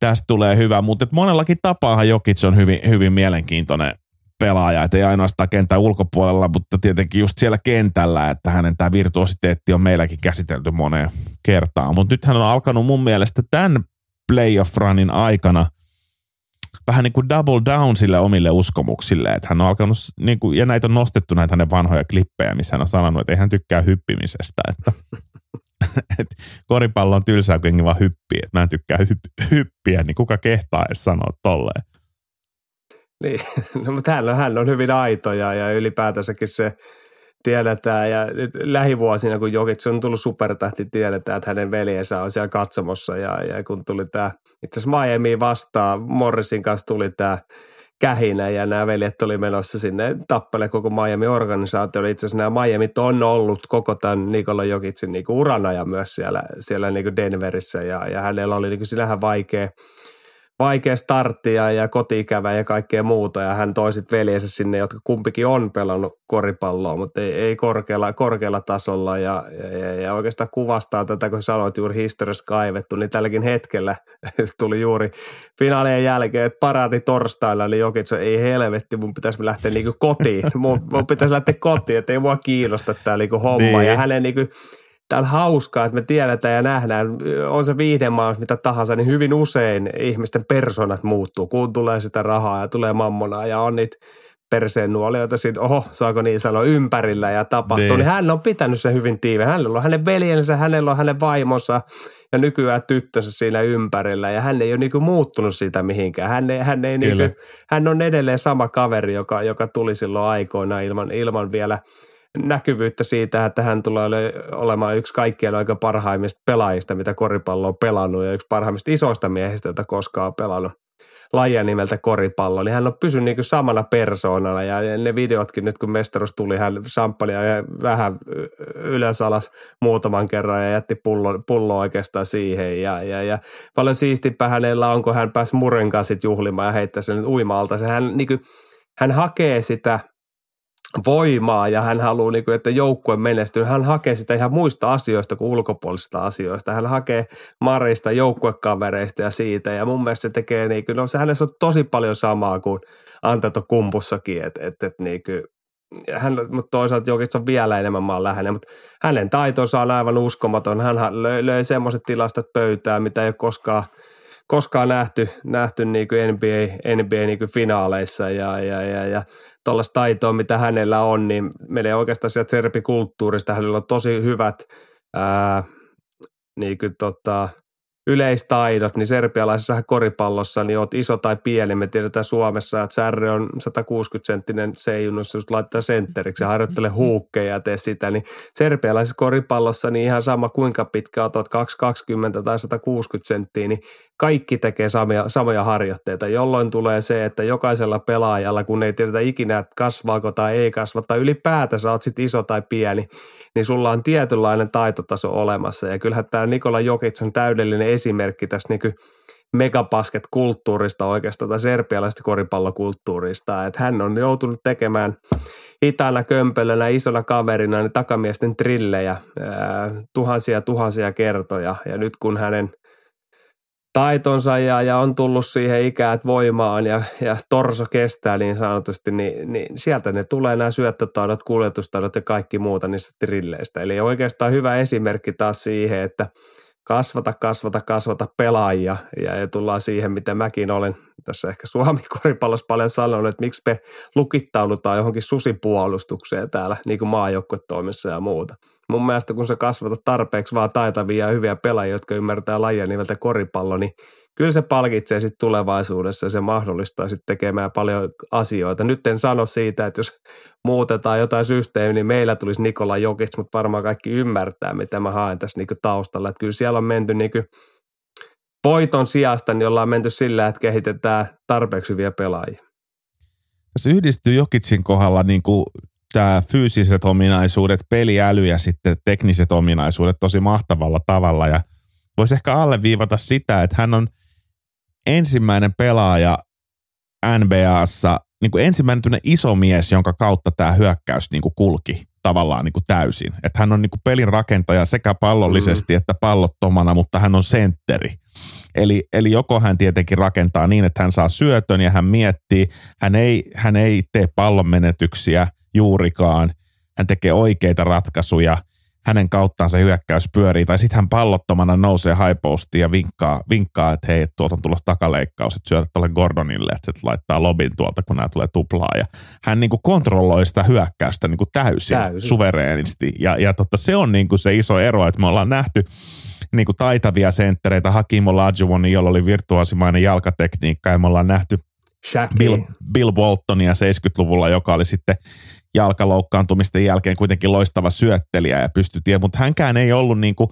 tästä tulee hyvä, mutta monellakin tapaahan Jokic on hyvin, hyvin mielenkiintoinen pelaaja, että ei ainoastaan kentän ulkopuolella, mutta tietenkin just siellä kentällä, että hänen tämä virtuositeetti on meilläkin käsitelty moneen kertaan. Mutta nyt hän on alkanut mun mielestä tämän playoff runin aikana vähän niin kuin double down sille omille uskomuksille, että hän on alkanut, niin kuin, ja näitä on nostettu näitä hänen vanhoja klippejä, missä hän on sanonut, että ei hän tykkää hyppimisestä, että et koripallo on tylsää, kun vaan hyppii, että mä en tykkää hypp- hyppiä, niin kuka kehtaa edes sanoa tolleen. Niin, no, mutta hän on, hän on hyvin aito ja, ja ylipäätänsäkin se tiedetään. Ja nyt lähivuosina, kun Jokic on tullut supertähti, tiedetään, että hänen veljensä on siellä katsomossa. Ja, ja kun tuli tämä, itse asiassa Miami vastaan, Morrisin kanssa tuli tämä kähinä ja nämä veljet oli menossa sinne tappele koko Miami-organisaatio. Itse asiassa nämä Miamit on ollut koko tämän Nikola Jokicin niin urana ja myös siellä, siellä niin Denverissä. Ja, ja hänellä oli niin sinähän vaikea – vaikea starttia ja kotiikävä ja kaikkea muuta. Ja hän toi sitten veljensä sinne, jotka kumpikin on pelannut koripalloa, mutta ei, ei korkealla, korkealla tasolla. Ja, ja, ja, oikeastaan kuvastaa tätä, kun sanoit juuri historiassa kaivettu, niin tälläkin hetkellä tuli juuri finaalien jälkeen, että paraati torstailla, niin jokin se ei helvetti, mun pitäisi lähteä niinku kotiin. Mun, mun pitäisi lähteä kotiin, että ei mua kiinnosta tämä niinku homma. Niin. Ja hänen niinku, tämä on hauskaa, että me tiedetään ja nähdään, on se viihdemaa mitä tahansa, niin hyvin usein ihmisten persoonat muuttuu, kun tulee sitä rahaa ja tulee mammonaa ja on niitä perseen nuolioita siinä, oho, saako niin sanoa, ympärillä ja tapahtuu, niin. niin hän on pitänyt sen hyvin tiiveen. Hänellä on hänen veljensä, hänellä on hänen vaimonsa ja nykyään tyttönsä siinä ympärillä ja hän ei ole niinku muuttunut siitä mihinkään. Hän, ei, hän, ei niinku, hän on edelleen sama kaveri, joka, joka tuli silloin aikoina ilman, ilman vielä – näkyvyyttä siitä, että hän tulee olemaan yksi kaikkien aika parhaimmista pelaajista, mitä koripallo on pelannut ja yksi parhaimmista isoista miehistä, joita koskaan on pelannut lajia nimeltä koripallo, niin hän on pysynyt niin samana persoonana ja ne videotkin nyt kun mestaruus tuli, hän samppalia ja vähän ylös alas muutaman kerran ja jätti pullo, pullo oikeastaan siihen ja, ja, ja paljon siistimpää hänellä on, kun hän pääsi Muren kanssa juhlimaan ja heittää sen uimalta. Se hän, niin kuin, hän hakee sitä – voimaa ja hän haluaa, niin kuin, että joukkue menestyy. Hän hakee sitä ihan muista asioista kuin ulkopuolisista asioista. Hän hakee Marista, joukkuekavereista ja siitä. Ja mun mielestä se tekee, niin kuin, no se hänessä on tosi paljon samaa kuin Antato Kumpussakin. Et, et, et, niin kuin, hän, mutta toisaalta Jokits on vielä enemmän maan läheinen, mutta hänen taitonsa on aivan uskomaton. Hän löi, löi semmoiset tilastot pöytään, mitä ei ole koskaan – koskaan nähty, nähty niin kuin NBA, NBA niin kuin finaaleissa ja, ja, ja, ja tuollaista taitoa, mitä hänellä on, niin menee oikeastaan sieltä serpikulttuurista. Hänellä on tosi hyvät ää, niin kuin tota, yleistaidot, niin serbialaisessa koripallossa, niin oot iso tai pieni. Me tiedetään Suomessa, että Särre on 160-senttinen seijunnossa, jos laittaa sentteriksi ja harjoittelee huukkeja ja tee sitä, niin serbialaisessa koripallossa niin ihan sama kuinka pitkä otot 220 tai 160 senttiä, niin kaikki tekee samoja, samoja harjoitteita, jolloin tulee se, että jokaisella pelaajalla, kun ei tiedetä ikinä, että kasvaako tai ei kasva, tai ylipäätänsä oot sit iso tai pieni, niin sulla on tietynlainen taitotaso olemassa. Ja kyllähän tämä Nikola Jokic on täydellinen esimerkki tästä niin megabasket-kulttuurista oikeastaan, tai serbialaisesta koripallokulttuurista, että hän on joutunut tekemään hitaana kömpelönä, isona kaverina niin takamiesten trillejä ää, tuhansia tuhansia kertoja, ja nyt kun hänen – taitonsa ja, ja on tullut siihen ikään, että voimaan ja, ja torso kestää niin sanotusti, niin, niin sieltä ne tulee nämä syöttötaidot, kuljetustaidot ja kaikki muuta niistä trilleistä. Eli oikeastaan hyvä esimerkki taas siihen, että kasvata, kasvata, kasvata pelaajia. Ja, ja tullaan siihen, mitä mäkin olen tässä ehkä Suomi-koripallossa paljon sanonut, että miksi me lukittaudutaan johonkin susipuolustukseen täällä niin kuin ja muuta – mun mielestä kun sä kasvatat tarpeeksi vaan taitavia ja hyviä pelaajia, jotka ymmärtää lajia nimeltä koripallo, niin kyllä se palkitsee sitten tulevaisuudessa ja se mahdollistaa sitten tekemään paljon asioita. Nyt en sano siitä, että jos muutetaan jotain systeemiä, niin meillä tulisi Nikola Jokic, mutta varmaan kaikki ymmärtää, mitä mä haen tässä niinku taustalla. Että kyllä siellä on menty niinku voiton sijasta, niin ollaan menty sillä, että kehitetään tarpeeksi hyviä pelaajia. Tässä yhdistyy Jokitsin kohdalla niin kuin tämä fyysiset ominaisuudet, peliäly ja sitten tekniset ominaisuudet tosi mahtavalla tavalla. Ja voisi ehkä alleviivata sitä, että hän on ensimmäinen pelaaja NBAssa, niin kuin ensimmäinen iso mies, jonka kautta tämä hyökkäys niin kuin kulki tavallaan niin kuin täysin. Että hän on niin kuin pelin rakentaja sekä pallollisesti mm. että pallottomana, mutta hän on sentteri. Eli, eli joko hän tietenkin rakentaa niin, että hän saa syötön ja hän miettii, hän ei, hän ei tee pallon menetyksiä juurikaan, hän tekee oikeita ratkaisuja – hänen kauttaan se hyökkäys pyörii, tai sitten hän pallottomana nousee haipostiin ja vinkkaa, vinkkaa että hei, tuolta on tulossa takaleikkaus, että syötä tuolle Gordonille, että se laittaa lobin tuolta, kun nämä tulee tuplaa. Ja hän niin kuin kontrolloi sitä hyökkäystä niin kuin täysin, täysin. suvereenisti. Ja, ja totta, se on niin kuin se iso ero, että me ollaan nähty niin kuin taitavia senttereitä, Hakim Olajuwon, jolla oli virtuaasimainen jalkatekniikka, ja me ollaan nähty Bill, Bill Waltonia 70-luvulla, joka oli sitten jalkaloukkaantumisten jälkeen kuitenkin loistava syöttelijä ja pystyi mutta hänkään ei ollut niin kuin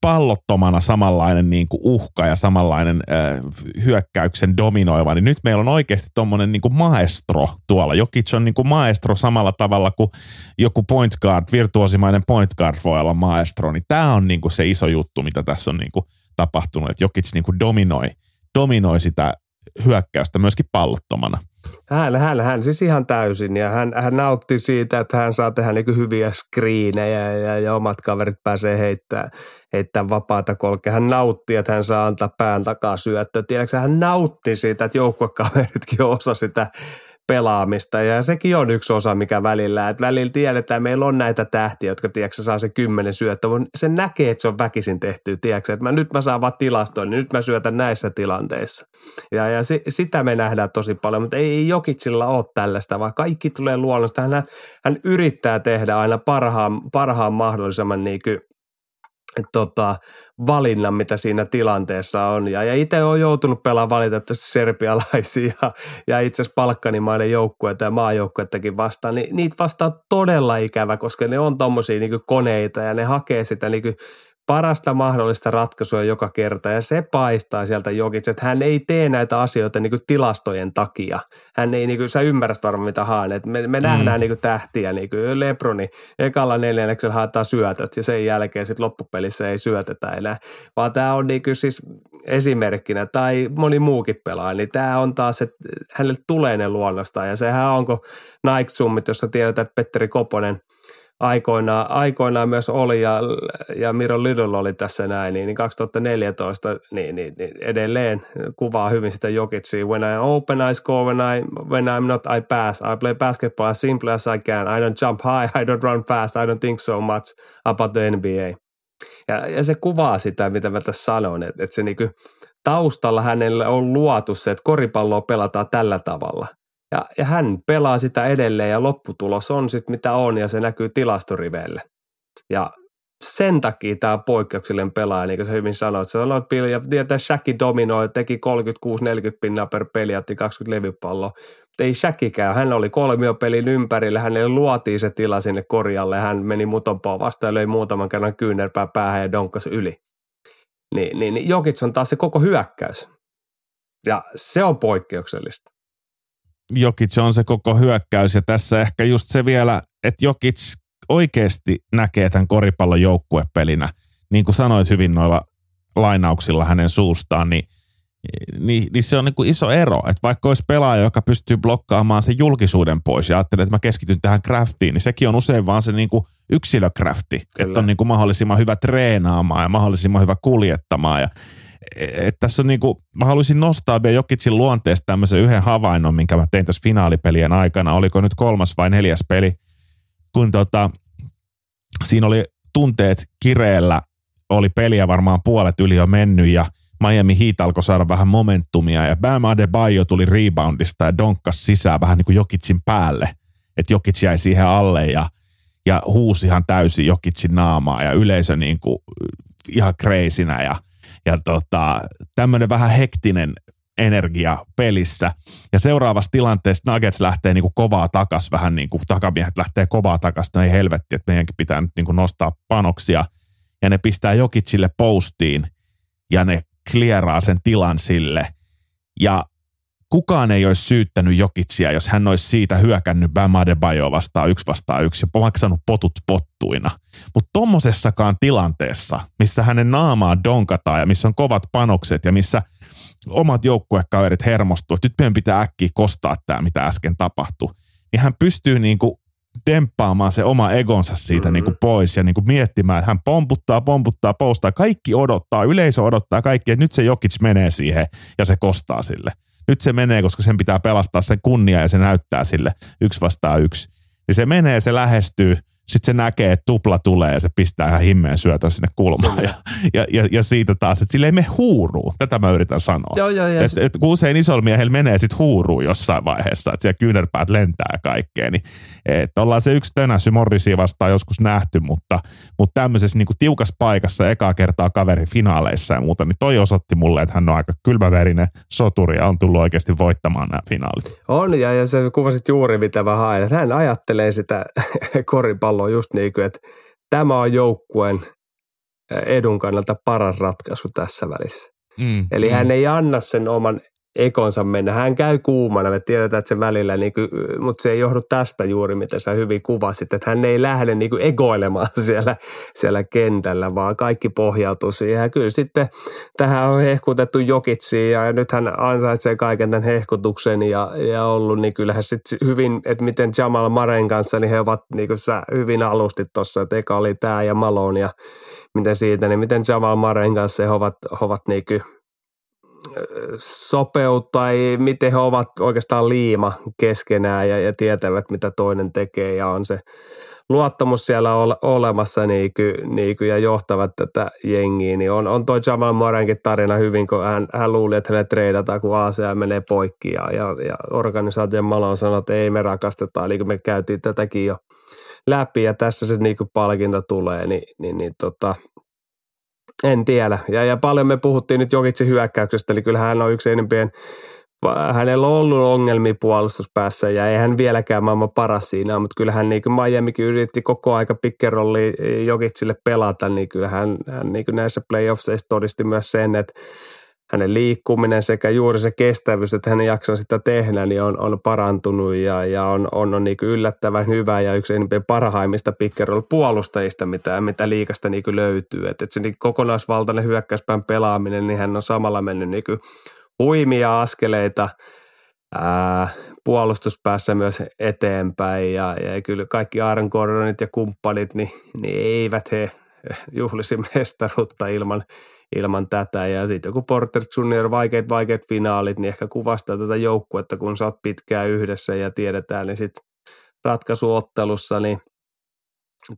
pallottomana samanlainen niin kuin uhka ja samanlainen äh, hyökkäyksen dominoiva, niin nyt meillä on oikeasti tuommoinen niin maestro tuolla. Jokic on niin kuin maestro samalla tavalla kuin joku point guard, virtuosimainen point guard voi olla maestro, niin tämä on niin kuin se iso juttu, mitä tässä on niin kuin tapahtunut, että Jokic niin kuin dominoi, dominoi sitä hyökkäystä myöskin pallottomana. Hän, hän, hän siis ihan täysin ja hän, hän nautti siitä, että hän saa tehdä niin hyviä skriinejä ja, ja omat kaverit pääsee heittämään, heittämään vapaata kolkea. Hän nautti, että hän saa antaa pään takaa syöttöä. Tiedätkö, hän nautti siitä, että joukkuekaveritkin osa sitä pelaamista ja sekin on yksi osa, mikä välillä, että välillä tiedetään, että meillä on näitä tähtiä, jotka tiedätkö, saa se kymmenen syöttä, mutta se näkee, että se on väkisin tehty, tiedätkö, että mä, nyt mä saan vaan tilastoin, niin nyt mä syötän näissä tilanteissa. Ja, ja si, sitä me nähdään tosi paljon, mutta ei Jokitsilla ole tällaista, vaan kaikki tulee luonnosta. Hän, hän yrittää tehdä aina parhaan, parhaan mahdollisimman niin kuin tota, valinnan, mitä siinä tilanteessa on. Ja, ja itse olen joutunut pelaamaan valitettavasti serbialaisia ja, ja itse asiassa Balkanimaiden joukkueita ja maajoukkuettakin vastaan. Niin niitä vastaan todella ikävä, koska ne on tommosia niin koneita ja ne hakee sitä niin parasta mahdollista ratkaisua joka kerta ja se paistaa sieltä Jokic, että hän ei tee näitä asioita niin kuin tilastojen takia. Hän ei, niin kuin, sä ymmärrät varmaan mitä haan, että me, me mm. nähdään niin kuin tähtiä, niin kuin Lebroni, ekalla neljänneksellä haetaan syötöt ja sen jälkeen sitten loppupelissä ei syötetä enää, vaan tämä on niin kuin siis esimerkkinä tai moni muukin pelaaja, niin tämä on taas, että hänelle tulee ne luonnosta ja sehän onko Nike-summit, jossa tiedetään, että Petteri Koponen – aikoinaan, aikoinaan myös oli ja, ja Miro Lidl oli tässä näin, niin, niin 2014 niin, niin, niin edelleen kuvaa hyvin sitä Jokitsia. When I open, I score. When, I, when I'm not, I pass. I play basketball as simple as I can. I don't jump high, I don't run fast, I don't think so much about the NBA. Ja, ja se kuvaa sitä, mitä mä tässä sanon, että, että se niinku, taustalla hänelle on luotu se, että koripalloa pelataan tällä tavalla – ja, ja hän pelaa sitä edelleen ja lopputulos on sitten mitä on ja se näkyy tilastoriveille. Ja sen takia tämä poikkeuksellinen pelaaja, niin kuin sä hyvin sanoit. Sanoit Bill, ja tietää Shaqi dominoi, teki 36-40 pinnaa per peli, otti 20 levypalloa. Mutta ei Shaqikään, hän oli kolmiopelin ympärillä, hänelle luotiin se tila sinne korjalle, hän meni mutonpaa vastaan ja löi muutaman kerran kyynärpää päähän ja donkkas yli. Niin, niin, niin Jokic on taas se koko hyökkäys. Ja se on poikkeuksellista. Jokic on se koko hyökkäys ja tässä ehkä just se vielä, että Jokic oikeasti näkee tämän koripallon joukkuepelinä. Niin kuin sanoit hyvin noilla lainauksilla hänen suustaan, niin, niin, niin se on niin kuin iso ero. Että vaikka olisi pelaaja, joka pystyy blokkaamaan sen julkisuuden pois ja ajattelee, että mä keskityn tähän craftiin, niin sekin on usein vaan se niin kuin yksilökrafti. Että on niin kuin mahdollisimman hyvä treenaamaan ja mahdollisimman hyvä kuljettamaan. Ja että tässä on niinku, mä haluaisin nostaa vielä Jokitsin luonteesta tämmöisen yhden havainnon, minkä mä tein tässä finaalipelien aikana. Oliko nyt kolmas vai neljäs peli, kun tota, siinä oli tunteet kireellä, oli peliä varmaan puolet yli jo mennyt ja Miami Heat alkoi saada vähän momentumia ja Bam Adebayo tuli reboundista ja donkkas sisään vähän niin kuin Jokitsin päälle, että Jokits jäi siihen alle ja, ja huusihan täysin Jokitsin naamaa ja yleisö niin kuin ihan kreisinä ja – ja tota, tämmöinen vähän hektinen energia pelissä. Ja seuraavassa tilanteessa Nuggets lähtee niin kuin kovaa takas, vähän niin kuin takamiehet lähtee kovaa takas, no ei helvetti, että meidänkin pitää nyt niin kuin nostaa panoksia. Ja ne pistää Jokicille postiin ja ne klieraa sen tilan sille. Ja kukaan ei olisi syyttänyt Jokitsia, jos hän olisi siitä hyökännyt Bam Adebayo vastaan yksi vastaan yksi ja maksanut potut pottuina. Mutta tommosessakaan tilanteessa, missä hänen naamaa donkataan ja missä on kovat panokset ja missä omat joukkuekaverit hermostuu, että nyt meidän pitää äkkiä kostaa tämä, mitä äsken tapahtui, niin hän pystyy niinku temppaamaan se oma egonsa siitä mm-hmm. niin kuin pois ja niin kuin miettimään, että hän pomputtaa, pomputtaa, postaa. Kaikki odottaa, yleisö odottaa kaikki, että nyt se Jokic menee siihen ja se kostaa sille. Nyt se menee, koska sen pitää pelastaa sen kunnia ja se näyttää sille yksi vastaan yksi. Niin se menee, se lähestyy – sitten se näkee, että tupla tulee ja se pistää ihan himmeen syötä sinne kulmaan. Ja, ja, ja, ja siitä taas, että sille ei mene huuruu. Tätä mä yritän sanoa. Joo, joo, et, et, kun usein isolla miehellä menee sitten huuruu jossain vaiheessa, että siellä kyynärpäät lentää ja kaikkea. Niin, että ollaan se yksi tönäsy Morrisia vastaan joskus nähty, mutta, mutta tämmöisessä niin tiukassa paikassa ekaa kertaa kaveri finaaleissa ja muuta, niin toi osoitti mulle, että hän on aika kylmäverinen soturi ja on tullut oikeasti voittamaan nämä finaalit. On, ja, ja se kuvasit juuri mitä mä haen. Hän ajattelee sitä koripalloa palloa just niin kuin, että tämä on joukkueen edun kannalta paras ratkaisu tässä välissä. Mm, Eli mm. hän ei anna sen oman ekonsa mennä. Hän käy kuumana, me tiedetään, että se välillä, niin kuin, mutta se ei johdu tästä juuri, mitä sä hyvin kuvasit, että hän ei lähde niin kuin egoilemaan siellä, siellä kentällä, vaan kaikki pohjautuu siihen. Ja kyllä sitten tähän on hehkutettu Jokitsiin ja nyt hän ansaitsee kaiken tämän hehkutuksen ja, ja ollut, niin kyllähän sitten hyvin, että miten Jamal Maren kanssa, niin he ovat, niin kuin sä hyvin alustit tuossa, että eka oli tämä ja Malone ja miten siitä, niin miten Jamal Maren kanssa he ovat, ovat niin kuin sopeut tai miten he ovat oikeastaan liima keskenään ja, ja tietävät, mitä toinen tekee ja on se luottamus siellä ole, olemassa niin kuin, niin kuin, ja johtavat tätä jengiä, niin on, on toi Jamal Morenkin tarina hyvin, kun hän, hän luuli, että hänet treidataan, kun ACA menee poikki ja, ja, ja organisaation Malon sanoi, että ei me rakastetaan, eli kun me käytiin tätäkin jo läpi ja tässä se niin palkinta tulee, niin, niin, niin tota, en tiedä. Ja, ja paljon me puhuttiin nyt Jokitsin hyökkäyksestä, eli kyllä hän on yksi enempien hänellä on ollut ongelmia puolustuspäässä ja ei hän vieläkään maailman paras siinä, mutta kyllähän niin kuin Miamikin yritti koko aika pikkerolli Jokitsille pelata, niin kyllähän hän niin kuin näissä playoffseissa todisti myös sen, että hänen liikkuminen sekä juuri se kestävyys, että hän jaksaa sitä tehdä, niin on, on parantunut ja, ja on, on, on niin yllättävän hyvä ja yksi enemmän parhaimmista pickerol puolustajista, mitä, mitä liikasta niin löytyy. Että et se niin kokonaisvaltainen hyökkäyspään pelaaminen, niin hän on samalla mennyt niin huimia askeleita ää, puolustuspäässä myös eteenpäin ja, ja kyllä kaikki Aaron Gordonit ja kumppanit, niin, niin eivät he juhlisi mestaruutta ilman, ilman tätä. Ja sitten joku Porter Junior, vaikeat, vaikeat finaalit, niin ehkä kuvastaa tätä joukkuetta, kun sä oot pitkään yhdessä ja tiedetään, niin sitten ratkaisuottelussa, niin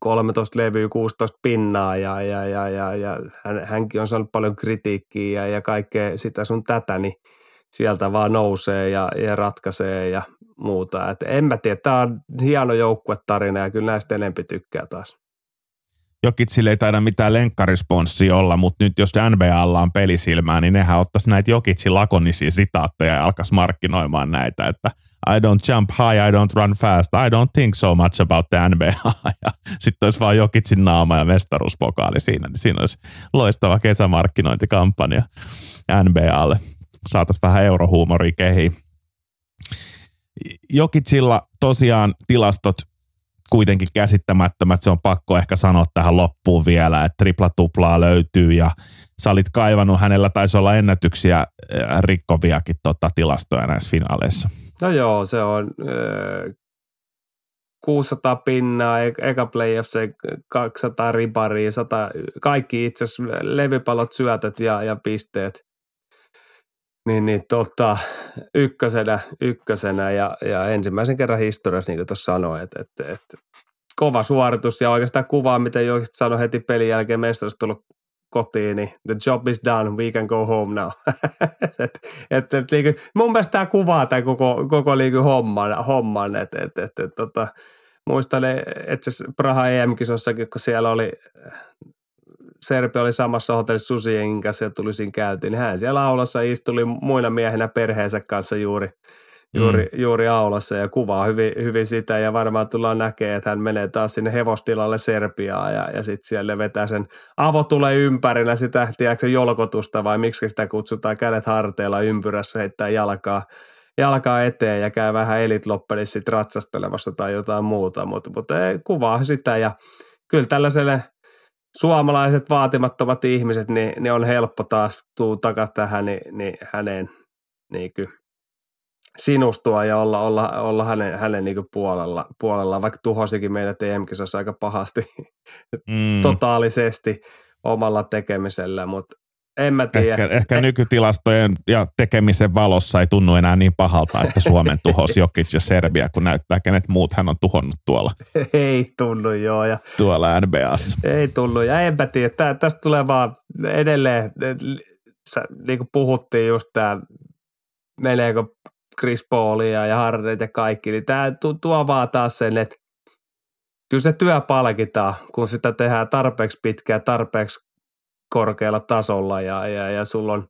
13 levyä, 16 pinnaa ja, ja, ja, ja, ja hän, hänkin on saanut paljon kritiikkiä ja, ja kaikkea sitä sun tätä, niin sieltä vaan nousee ja, ja ratkaisee ja muuta. Et en mä tiedä, tämä on hieno joukkuetarina ja kyllä näistä enempi tykkää taas. Jokitsille ei taida mitään lenkkaresponssia olla, mutta nyt jos NBAlla on pelisilmää, niin nehän ottaisi näitä Jokitsin lakonisia sitaatteja ja alkaisi markkinoimaan näitä, että I don't jump high, I don't run fast, I don't think so much about the NBA. Ja sitten olisi vaan Jokitsin naama ja mestaruuspokaali siinä, niin siinä olisi loistava kesämarkkinointikampanja NBAlle. Saataisiin vähän eurohuumoria kehiin. Jokitsilla tosiaan tilastot kuitenkin käsittämättömät. Se on pakko ehkä sanoa tähän loppuun vielä, että tripla tuplaa löytyy ja sä olit kaivannut, hänellä taisi olla ennätyksiä äh, rikkoviakin tota, tilastoja näissä finaaleissa. No joo, se on äh, 600 pinnaa, e-, eka playoffs 200 ribaria, 100, kaikki itse asiassa levypallot, syötöt ja, ja pisteet – niin, niin tota, ykkösenä, ykkösenä ja, ja ensimmäisen kerran historiassa, niin kuin tuossa sanoin, että, että, että kova suoritus ja oikeastaan kuvaa, miten jo sanoi heti pelin jälkeen. Mestaruus tullut kotiin, niin the job is done, we can go home now. et, et, et, niin, mun mielestä tämä kuvaa tämän koko, koko niin homman, homman. Että et, et, et, tota, muistan, että Praha EM-kisossakin, kun siellä oli Serpi oli samassa hotellissa Susien kanssa ja tuli siinä käyntiin, niin hän siellä aulassa istui muina miehenä perheensä kanssa juuri, juuri, mm. juuri aulassa ja kuvaa hyvin, hyvin sitä ja varmaan tullaan näkemään, että hän menee taas sinne hevostilalle Serbiaan ja, ja sitten siellä vetää sen avo tulee ympärinä sitä, tiedätkö, jolkotusta vai miksi sitä kutsutaan kädet harteilla ympyrässä heittää jalkaa, jalkaa eteen ja käy vähän elitloppelis sitten ratsastelemassa tai jotain muuta, mutta, mutta kuvaa sitä ja kyllä tällaiselle suomalaiset vaatimattomat ihmiset, niin, niin on helppo taas tuu takas tähän niin, niin häneen niin kuin sinustua ja olla, olla, olla hänen, hänen niin puolella, puolella, vaikka tuhosikin meidät EM-kisossa aika pahasti mm. totaalisesti omalla tekemisellä, mutta en mä tiedä. Ehkä, ehkä eh. nykytilastojen ja tekemisen valossa ei tunnu enää niin pahalta, että Suomen tuhos Jokic ja Serbia, kun näyttää, kenet muut hän on tuhonnut tuolla. Ei tunnu, joo. Ja tuolla NBAssa. Ei tunnu, ja enpä tiedä. Tästä tulee vaan edelleen, niin kuin puhuttiin just tämä, meneekö Chris Paulia ja Hardet ja kaikki, niin tämä tuo vaan taas sen, että kyllä se työ palkitaan, kun sitä tehdään tarpeeksi pitkään, tarpeeksi korkealla tasolla ja, ja, ja sulla on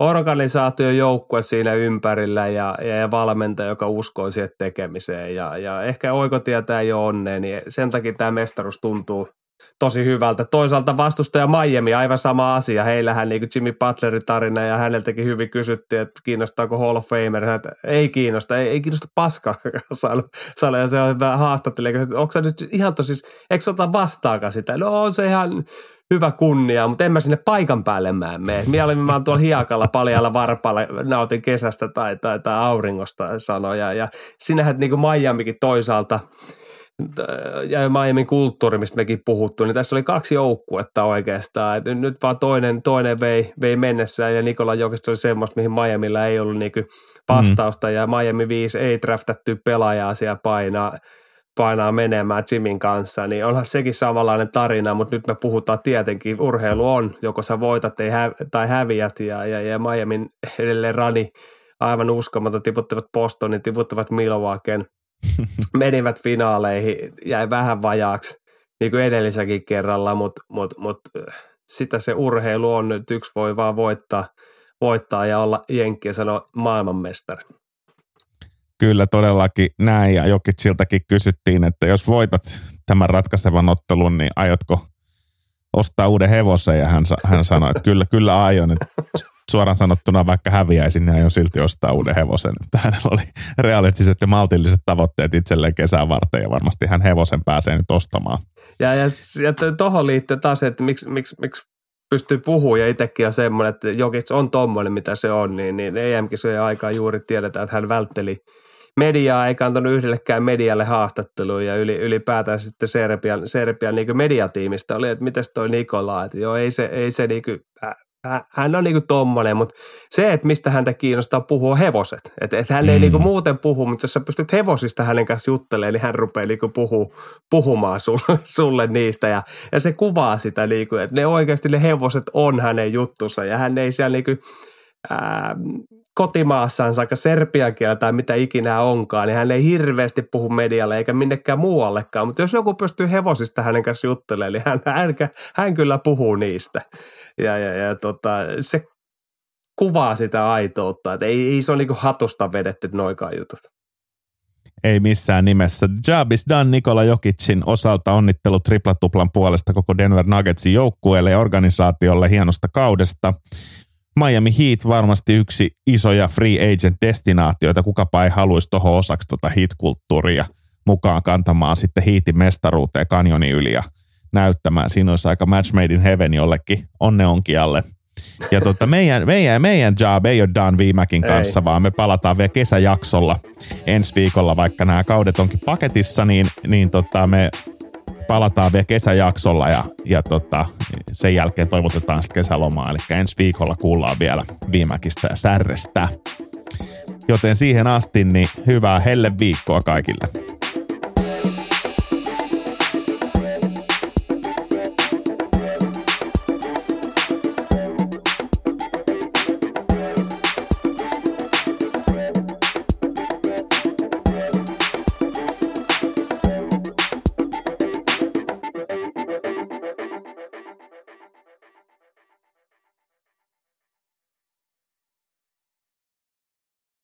organisaatio joukkue siinä ympärillä ja, ja, ja valmentaja, joka uskoo siihen tekemiseen. Ja, ja ehkä oikotietä ei ole onneen, niin sen takia tämä mestaruus tuntuu tosi hyvältä. Toisaalta vastustaja Miami, aivan sama asia. Heillähän niin kuin Jimmy Butlerin tarina ja häneltäkin hyvin kysyttiin, että kiinnostaako Hall of Famer. Hän, ei kiinnosta, ei, ei kiinnosta paskaa. Salo, ja se on hyvä haastattelija. Onko se nyt ihan tosis, eikö ota vastaakaan sitä? No on se ihan hyvä kunnia, mutta en mä sinne paikan päälle mä mene. Mieluummin mä oon tuolla hiakalla paljalla varpaalla, nautin kesästä tai, tai, tai auringosta sanoja. Ja sinähän niin kuin Miamikin toisaalta – ja Miamin kulttuuri, mistä mekin puhuttu, niin tässä oli kaksi joukkuetta oikeastaan. Nyt vaan toinen, toinen vei, vei mennessään ja Nikola Jokista oli semmoista, mihin Miamilla ei ollut niinku vastausta mm. ja Miami 5 ei draftattu pelaajaa siellä painaa, painaa menemään Jimin kanssa, niin onhan sekin samanlainen tarina, mutta nyt me puhutaan tietenkin, urheilu on, joko sä voitat ei hä- tai häviät ja, ja, ja Miamin edelleen rani aivan uskomaton, tiputtavat Bostonin, tiputtavat Milwaukee'n, menivät finaaleihin, jäi vähän vajaaksi, niin kuin edellisäkin kerralla, mutta mut, mut, sitä se urheilu on nyt, yksi voi vaan voittaa, voittaa ja olla jenkki ja sanoa maailmanmestari. Kyllä todellakin näin ja siltäkin kysyttiin, että jos voitat tämän ratkaisevan ottelun, niin aiotko ostaa uuden hevosen ja hän, hän sanoi, että kyllä, kyllä aion. Että suoraan sanottuna vaikka häviäisin, niin aion silti ostaa uuden hevosen. Että hänellä oli realistiset ja maltilliset tavoitteet itselleen kesän varten ja varmasti hän hevosen pääsee nyt ostamaan. Ja, ja, ja tuohon liittyy taas, että miksi, miksi, miksi pystyy puhumaan ja itsekin on semmoinen, että Jokic on tommoinen, mitä se on, niin, niin EM-kisojen aikaa juuri tiedetään, että hän vältteli mediaa, eikä antanut yhdellekään medialle haastattelua ja yli, ylipäätään sitten Serbian, Serbian niin mediatiimistä oli, että mitäs toi Nikola, että joo, ei se, ei se niin kuin, hän on niinku tommonen, mutta se, että mistä häntä kiinnostaa puhua hevoset. Että et hän mm. ei niinku muuten puhu, mutta jos sä pystyt hevosista hänen kanssa juttelemaan, niin hän rupeaa niinku puhu, puhumaan sulle, sulle niistä. Ja, ja se kuvaa sitä, niinku, että ne oikeasti ne hevoset on hänen juttussa ja hän ei siellä niinku, ää, kotimaassaan, saakka serpian kieltä tai mitä ikinä onkaan, niin hän ei hirveästi puhu medialle eikä minnekään muuallekaan. Mutta jos joku pystyy hevosista hänen kanssa juttelemaan, niin hän, hän, hän kyllä puhuu niistä. Ja, ja, ja tota, se kuvaa sitä aitoutta, että ei, ei se ole niin hatusta vedetty noikaan jutut. Ei missään nimessä. Job is done Nikola Jokicin osalta onnittelu triplatuplan puolesta koko Denver Nuggetsin joukkueelle ja organisaatiolle hienosta kaudesta. Miami Heat varmasti yksi isoja free agent destinaatioita, kukapa ei haluaisi tuohon osaksi tuota heat-kulttuuria mukaan kantamaan sitten Heatin mestaruuteen kanjonin yli ja näyttämään. Siinä olisi aika match made in heaven jollekin onneonkialle. Ja tota, meidän, meidän, meidän job ei ole done viimekin kanssa, ei. vaan me palataan vielä kesäjaksolla ensi viikolla, vaikka nämä kaudet onkin paketissa, niin, niin tota, me palataan vielä kesäjaksolla ja, ja tota, sen jälkeen toivotetaan sitten kesälomaa. Eli ensi viikolla kuullaan vielä viimäkistä ja särrestä. Joten siihen asti niin hyvää helle viikkoa kaikille.